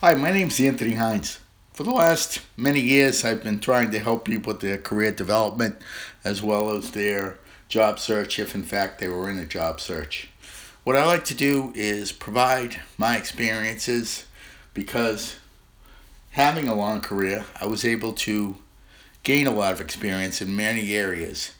Hi, my name's Anthony Hines. For the last many years, I've been trying to help people with their career development as well as their job search, if in fact they were in a job search. What I like to do is provide my experiences because having a long career, I was able to gain a lot of experience in many areas.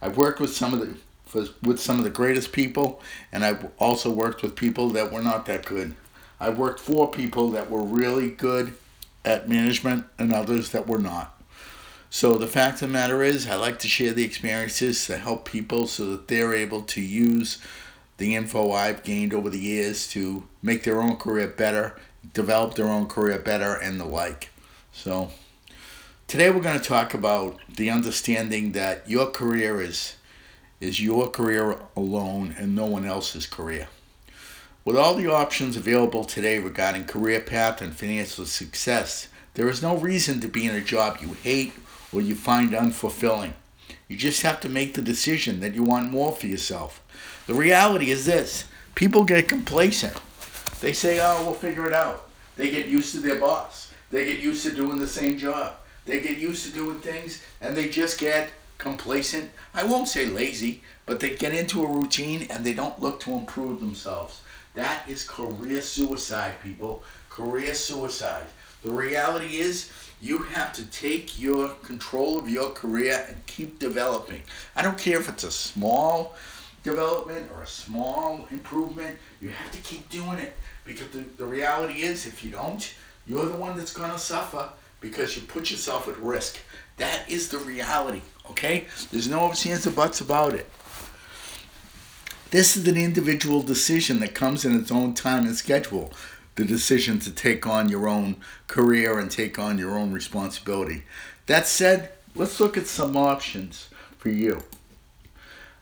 I've worked with some of the with some of the greatest people, and I've also worked with people that were not that good. I worked for people that were really good at management and others that were not. So the fact of the matter is, I like to share the experiences to help people so that they're able to use the info I've gained over the years to make their own career better, develop their own career better, and the like. So today we're going to talk about the understanding that your career is is your career alone and no one else's career. With all the options available today regarding career path and financial success, there is no reason to be in a job you hate or you find unfulfilling. You just have to make the decision that you want more for yourself. The reality is this people get complacent. They say, oh, we'll figure it out. They get used to their boss. They get used to doing the same job. They get used to doing things and they just get complacent. I won't say lazy, but they get into a routine and they don't look to improve themselves. That is career suicide, people. Career suicide. The reality is, you have to take your control of your career and keep developing. I don't care if it's a small development or a small improvement, you have to keep doing it. Because the, the reality is, if you don't, you're the one that's going to suffer because you put yourself at risk. That is the reality, okay? There's no ifs, ands, or buts about it. This is an individual decision that comes in its own time and schedule. The decision to take on your own career and take on your own responsibility. That said, let's look at some options for you.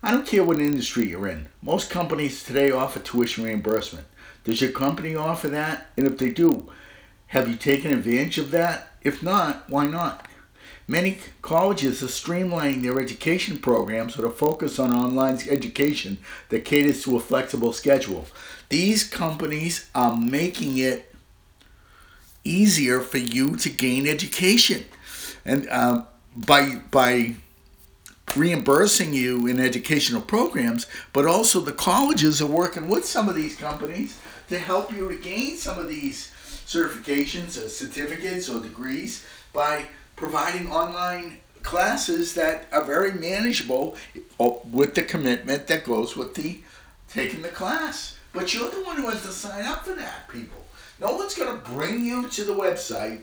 I don't care what industry you're in. Most companies today offer tuition reimbursement. Does your company offer that? And if they do, have you taken advantage of that? If not, why not? Many colleges are streamlining their education programs with a focus on online education that caters to a flexible schedule. These companies are making it easier for you to gain education, and uh, by by reimbursing you in educational programs, but also the colleges are working with some of these companies to help you to gain some of these certifications, or certificates, or degrees by providing online classes that are very manageable uh, with the commitment that goes with the taking the class. But you're the one who has to sign up for that, people. No one's going to bring you to the website,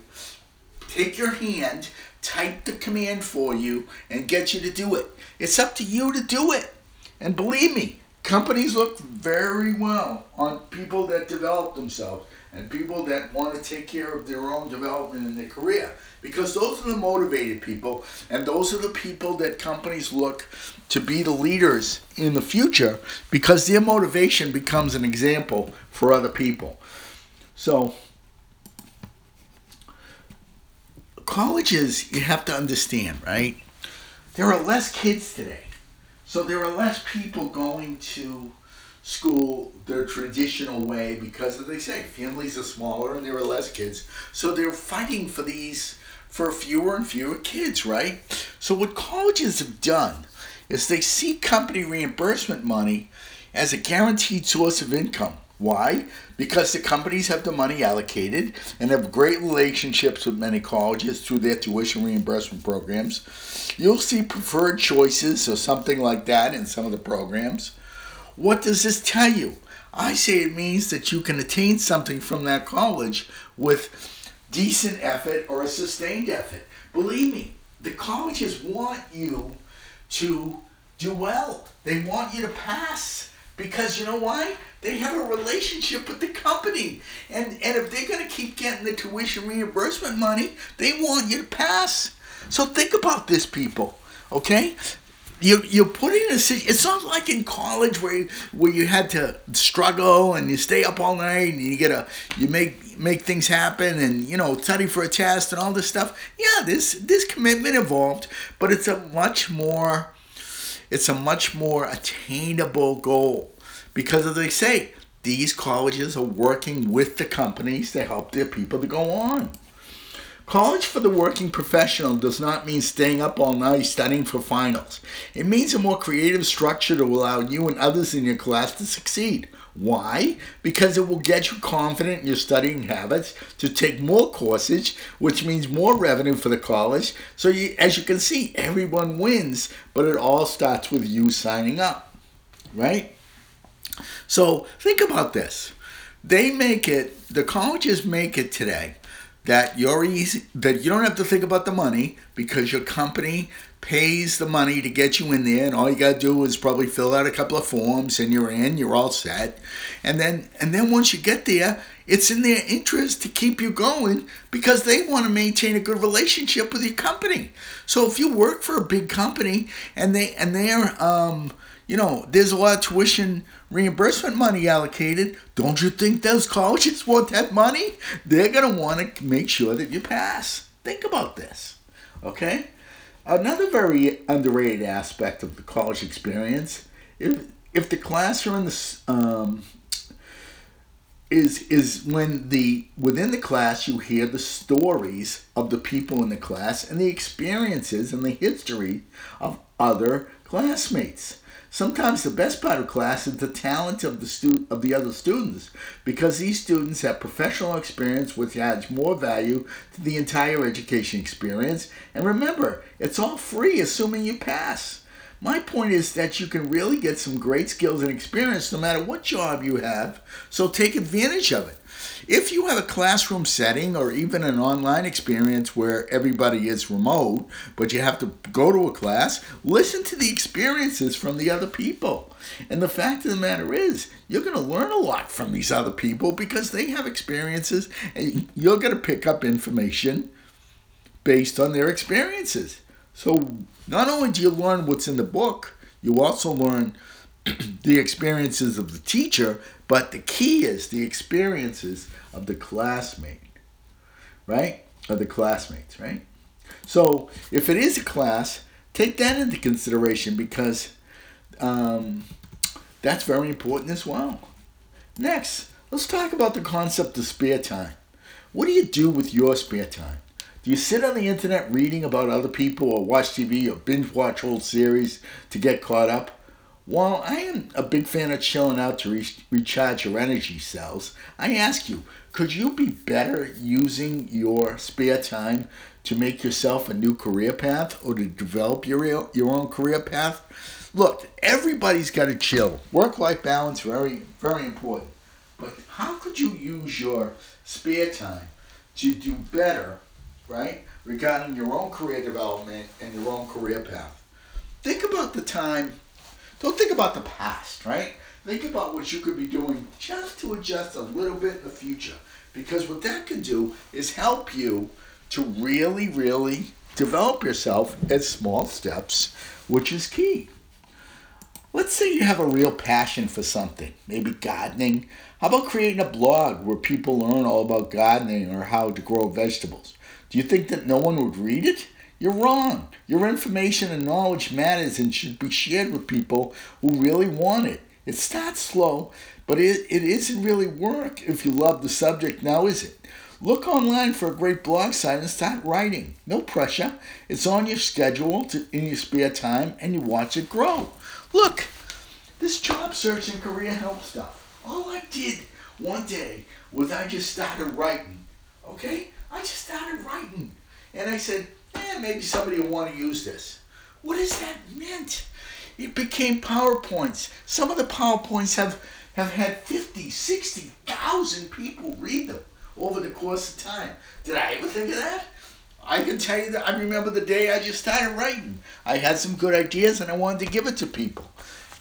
take your hand, type the command for you, and get you to do it. It's up to you to do it. And believe me, companies look very well on people that develop themselves and people that want to take care of their own development in their career. Because those are the motivated people and those are the people that companies look to be the leaders in the future because their motivation becomes an example for other people. So colleges you have to understand right? There are less kids today. So there are less people going to school their traditional way because, as they say, families are smaller and there are less kids. So they're fighting for these for fewer and fewer kids, right? So what colleges have done is they see company reimbursement money as a guaranteed source of income. Why? Because the companies have the money allocated and have great relationships with many colleges through their tuition reimbursement programs. You'll see preferred choices or something like that in some of the programs. What does this tell you? I say it means that you can attain something from that college with decent effort or a sustained effort. Believe me, the colleges want you to do well. They want you to pass because you know why? They have a relationship with the company. And and if they're going to keep getting the tuition reimbursement money, they want you to pass. So think about this people, okay? You you put in a it's not like in college where you, where you had to struggle and you stay up all night and you get a you make make things happen and you know study for a test and all this stuff yeah this this commitment involved but it's a much more it's a much more attainable goal because as they say these colleges are working with the companies to help their people to go on. College for the working professional does not mean staying up all night studying for finals. It means a more creative structure to allow you and others in your class to succeed. Why? Because it will get you confident in your studying habits to take more courses, which means more revenue for the college. So, you, as you can see, everyone wins, but it all starts with you signing up, right? So, think about this. They make it, the colleges make it today that you're easy that you don't have to think about the money because your company pays the money to get you in there and all you got to do is probably fill out a couple of forms and you're in you're all set. And then and then once you get there it's in their interest to keep you going because they want to maintain a good relationship with your company. So if you work for a big company and they and they're um, you know, there's a lot of tuition reimbursement money allocated. Don't you think those colleges want that money? They're going to want to make sure that you pass. Think about this, okay? Another very underrated aspect of the college experience, if, if the classroom the, um, is is when the within the class you hear the stories of the people in the class and the experiences and the history of other classmates. Sometimes the best part of class is the talent of the stu- of the other students because these students have professional experience which adds more value to the entire education experience. And remember, it's all free assuming you pass. My point is that you can really get some great skills and experience no matter what job you have, so take advantage of it. If you have a classroom setting or even an online experience where everybody is remote, but you have to go to a class, listen to the experiences from the other people. And the fact of the matter is, you're going to learn a lot from these other people because they have experiences and you're going to pick up information based on their experiences. So not only do you learn what's in the book, you also learn the experiences of the teacher, but the key is the experiences of the classmate, right? Of the classmates, right? So if it is a class, take that into consideration because um, that's very important as well. Next, let's talk about the concept of spare time. What do you do with your spare time? Do you sit on the internet reading about other people or watch TV or binge watch old series to get caught up? While I am a big fan of chilling out to re- recharge your energy cells, I ask you, could you be better using your spare time to make yourself a new career path or to develop your, your own career path? Look, everybody's got to chill. Work life balance, very, very important. But how could you use your spare time to do better, right, regarding your own career development and your own career path? Think about the time don't think about the past, right? Think about what you could be doing just to adjust a little bit in the future. Because what that can do is help you to really, really develop yourself at small steps, which is key. Let's say you have a real passion for something, maybe gardening. How about creating a blog where people learn all about gardening or how to grow vegetables? Do you think that no one would read it? You're wrong. Your information and knowledge matters and should be shared with people who really want it. It's not slow, but it, it isn't really work if you love the subject now, is it? Look online for a great blog site and start writing. No pressure. It's on your schedule to, in your spare time and you watch it grow. Look, this job search and career help stuff. All I did one day was I just started writing. Okay? I just started writing. And I said, eh, maybe somebody will want to use this. What is that meant? It became PowerPoints. Some of the PowerPoints have, have had 50, 60,000 people read them over the course of time. Did I ever think of that? I can tell you that I remember the day I just started writing. I had some good ideas and I wanted to give it to people.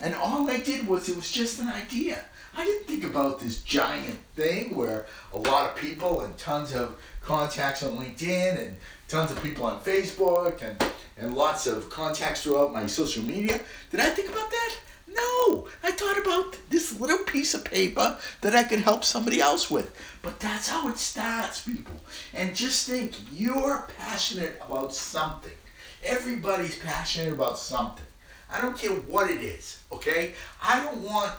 And all I did was it was just an idea. I didn't think about this giant thing where a lot of people and tons of contacts on LinkedIn and tons of people on Facebook and, and lots of contacts throughout my social media. Did I think about that? No, I thought about this little piece of paper that I could help somebody else with. But that's how it starts, people. And just think you're passionate about something. Everybody's passionate about something. I don't care what it is, okay? I don't want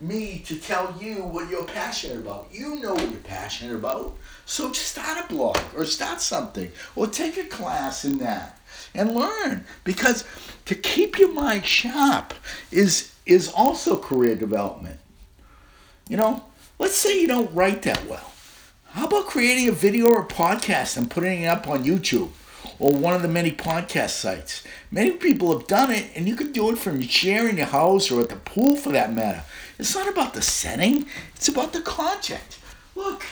me to tell you what you're passionate about. You know what you're passionate about. So start a blog or start something or take a class in that and learn because to keep your mind sharp is is also career development. You know, let's say you don't write that well. How about creating a video or a podcast and putting it up on YouTube or one of the many podcast sites? Many people have done it, and you can do it from your chair in your house or at the pool for that matter. It's not about the setting, it's about the content. Look,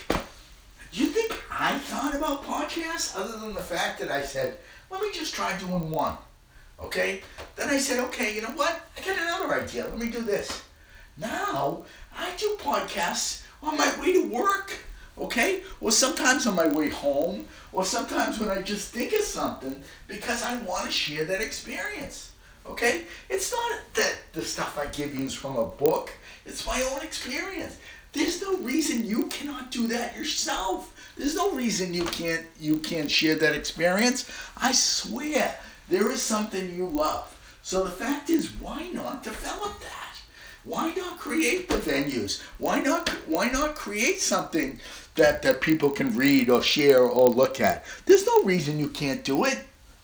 you think I thought about podcasts other than the fact that I said, let me just try doing one? Okay? Then I said, okay, you know what? I got another idea. Let me do this. Now, I do podcasts on my way to work, okay? Or sometimes on my way home, or sometimes when I just think of something because I want to share that experience, okay? It's not that the stuff I give you is from a book, it's my own experience. There's no reason you cannot do that yourself. There's no reason you can't you can't share that experience. I swear there is something you love. So the fact is, why not develop that? Why not create the venues? Why not why not create something that, that people can read or share or look at? There's no reason you can't do it.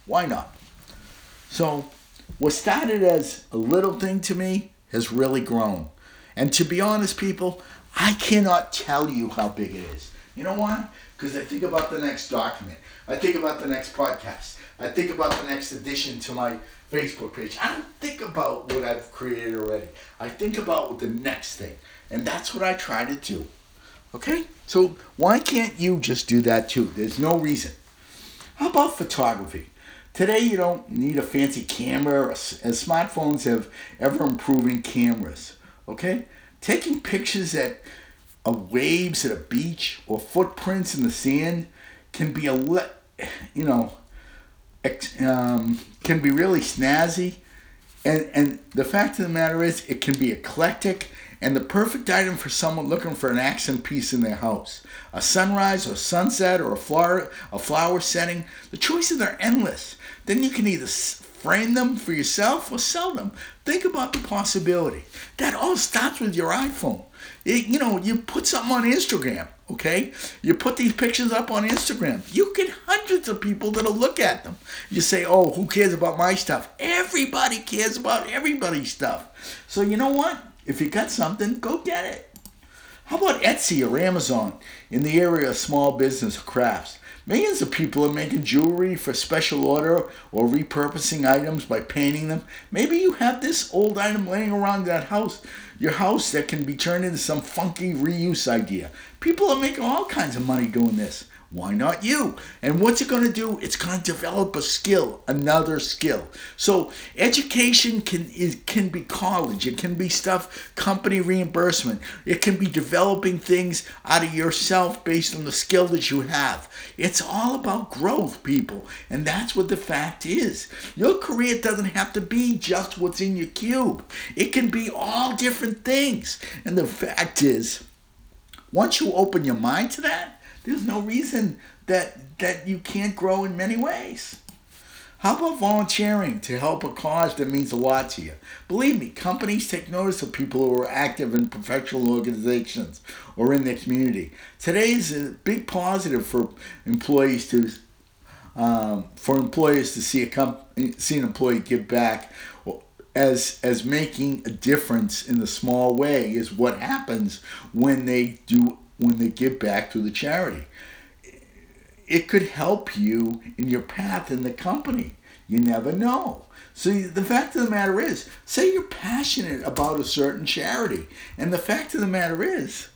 Why not? So what started as a little thing to me has really grown. And to be honest, people, I cannot tell you how big it is. You know why? Because I think about the next document. I think about the next podcast. I think about the next addition to my Facebook page. I don't think about what I've created already. I think about the next thing. And that's what I try to do. Okay? So why can't you just do that too? There's no reason. How about photography? Today you don't need a fancy camera, as smartphones have ever improving cameras. Okay? Taking pictures at of waves at a beach or footprints in the sand can be a le- you know um, can be really snazzy and and the fact of the matter is it can be eclectic and the perfect item for someone looking for an accent piece in their house a sunrise or sunset or a flower a flower setting the choices are endless then you can either frame them for yourself or sell them think about the possibility that all starts with your iphone it, you know, you put something on Instagram, okay? You put these pictures up on Instagram. You get hundreds of people that'll look at them. You say, oh, who cares about my stuff? Everybody cares about everybody's stuff. So you know what? If you got something, go get it. How about Etsy or Amazon in the area of small business crafts? Millions of people are making jewelry for special order or repurposing items by painting them. Maybe you have this old item laying around that house, your house that can be turned into some funky reuse idea. People are making all kinds of money doing this. Why not you? And what's it going to do? It's going to develop a skill, another skill. So education can it can be college. It can be stuff company reimbursement. It can be developing things out of yourself based on the skill that you have. It's all about growth, people, and that's what the fact is. Your career doesn't have to be just what's in your cube. It can be all different things. And the fact is, once you open your mind to that there's no reason that that you can't grow in many ways. How about volunteering to help a cause that means a lot to you? Believe me, companies take notice of people who are active in professional organizations or in their community. Today is a big positive for employees to um, for employers to see a comp- see an employee give back as as making a difference in the small way is what happens when they do when they give back to the charity. It could help you in your path in the company. You never know. So the fact of the matter is, say you're passionate about a certain charity, and the fact of the matter is,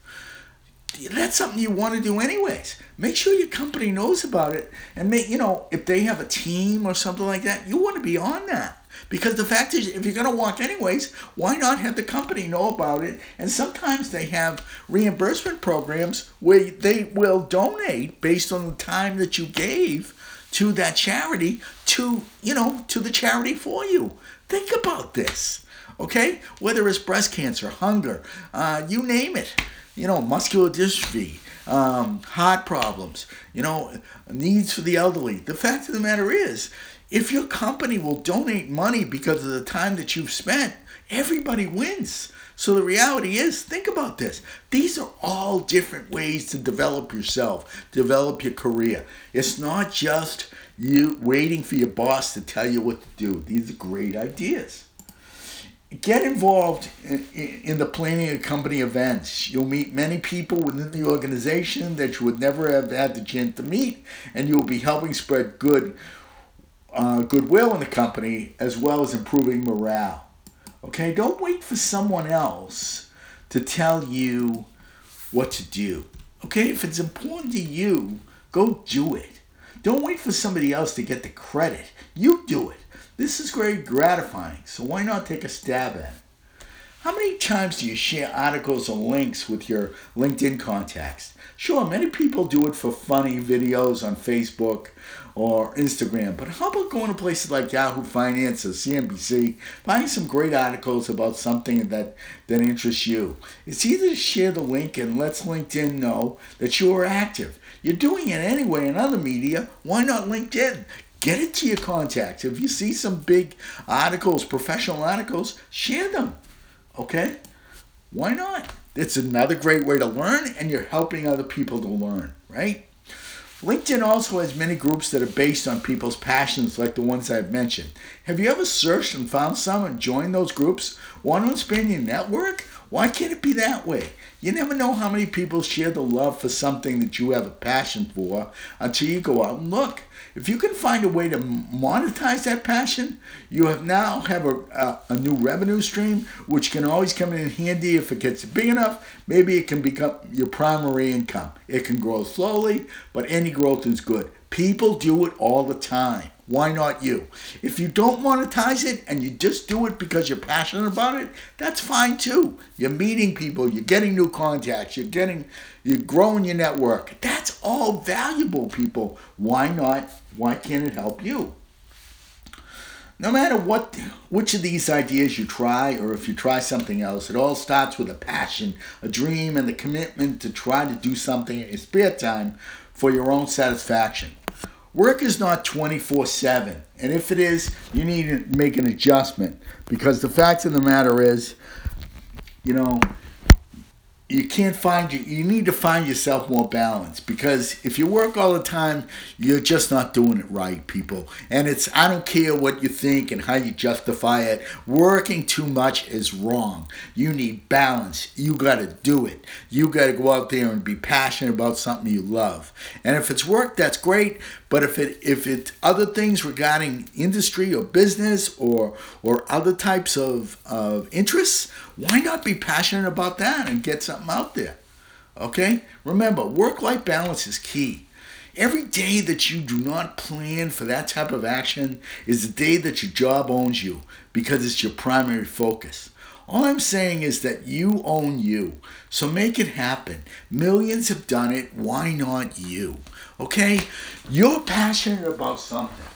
that's something you want to do anyways. Make sure your company knows about it, and make you know if they have a team or something like that, you want to be on that. Because the fact is, if you're going to walk anyways, why not have the company know about it? And sometimes they have reimbursement programs where they will donate based on the time that you gave to that charity to, you know, to the charity for you. Think about this, okay? Whether it's breast cancer, hunger, uh, you name it, you know, muscular dystrophy, um, heart problems, you know, needs for the elderly. The fact of the matter is, if your company will donate money because of the time that you've spent, everybody wins. So the reality is, think about this. These are all different ways to develop yourself, develop your career. It's not just you waiting for your boss to tell you what to do. These are great ideas. Get involved in, in, the planning of company events. You'll meet many people within the organization that you would never have had the chance to meet, and you'll be helping spread good uh, goodwill in the company as well as improving morale. Okay, don't wait for someone else to tell you what to do. Okay, if it's important to you, go do it. Don't wait for somebody else to get the credit. You do it. This is very gratifying, so why not take a stab at it? How many times do you share articles or links with your LinkedIn contacts? Sure, many people do it for funny videos on Facebook or Instagram, but how about going to places like Yahoo Finance or CNBC, finding some great articles about something that, that interests you? It's either to share the link and lets LinkedIn know that you are active. You're doing it anyway in other media. Why not LinkedIn? Get it to your contacts. If you see some big articles, professional articles, share them. Okay? Why not? It's another great way to learn, and you're helping other people to learn, right? LinkedIn also has many groups that are based on people's passions, like the ones I've mentioned. Have you ever searched and found some and joined those groups? Want to expand your network? Why can't it be that way? You never know how many people share the love for something that you have a passion for until you go out and look. If you can find a way to monetize that passion, you have now have a, a, a, new revenue stream, which can always come in handy if it gets big enough. Maybe it can become your primary income. It can grow slowly, but any growth is good. People do it all the time. Why not you? If you don't monetize it and you just do it because you're passionate about it, that's fine too. You're meeting people, you're getting new contacts, you're getting you're growing your network. That's all valuable, people. Why not? Why can't it help you? No matter what which of these ideas you try or if you try something else, it all starts with a passion, a dream and the commitment to try to do something in your spare time for your own satisfaction. Work is not 24 7. And if it is, you need to make an adjustment because the fact of the matter is, you know, you can't find you you need to find yourself more balance because if you work all the time you're just not doing it right people. And it's i don't care what you think and how you justify it working too much is wrong. You need balance. You got to do it. You got to go out there and be passionate about something you love. And if it's work that's great but if it if it other things regarding industry or business or or other types of, of interests, why not be passionate about that and get something out there? Okay? Remember, work-life balance is key. Every day that you do not plan for that type of action is the day that your job owns you because it's your primary focus. All I'm saying is that you own you. So make it happen. Millions have done it. Why not you? Okay? You're passionate about something.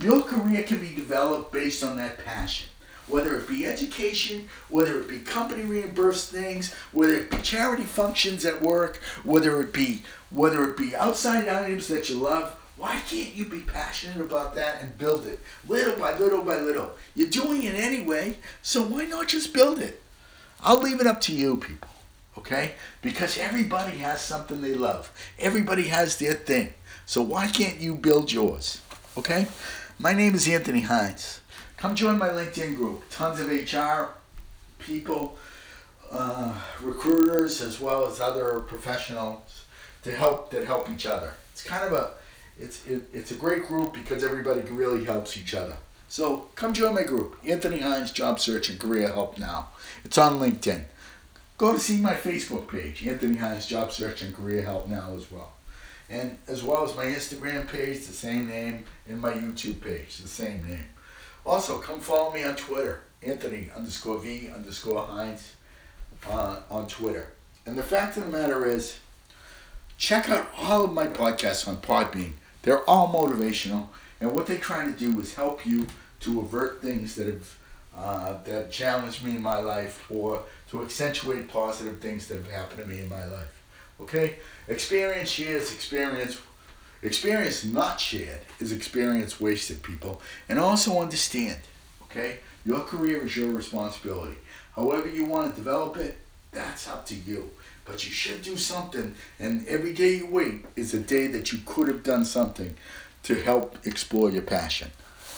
Your career can be developed based on that passion. Whether it be education, whether it be company reimbursed things, whether it be charity functions at work, whether it be whether it be outside items that you love, why can't you be passionate about that and build it little by little by little? You're doing it anyway, so why not just build it? I'll leave it up to you, people, okay? Because everybody has something they love, everybody has their thing. So why can't you build yours, okay? My name is Anthony Hines. Come join my LinkedIn group. Tons of HR people, uh, recruiters, as well as other professionals to help that help each other. It's kind of a it's it, it's a great group because everybody really helps each other. So come join my group, Anthony Hines Job Search and Career Help Now. It's on LinkedIn. Go to see my Facebook page, Anthony Hines Job Search and Career Help Now as well. And as well as my Instagram page, the same name, and my YouTube page, the same name. Also, come follow me on Twitter, Anthony underscore V underscore Hines uh, on Twitter. And the fact of the matter is, check out all of my podcasts on Podbean. They're all motivational, and what they're trying to do is help you to avert things that have uh, that challenged me in my life, or to accentuate positive things that have happened to me in my life. Okay, experience shares experience. Experience not shared is experience wasted, people. And also understand, okay, your career is your responsibility. However you want to develop it, that's up to you. But you should do something, and every day you wait is a day that you could have done something to help explore your passion.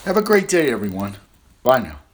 Have a great day, everyone. Bye now.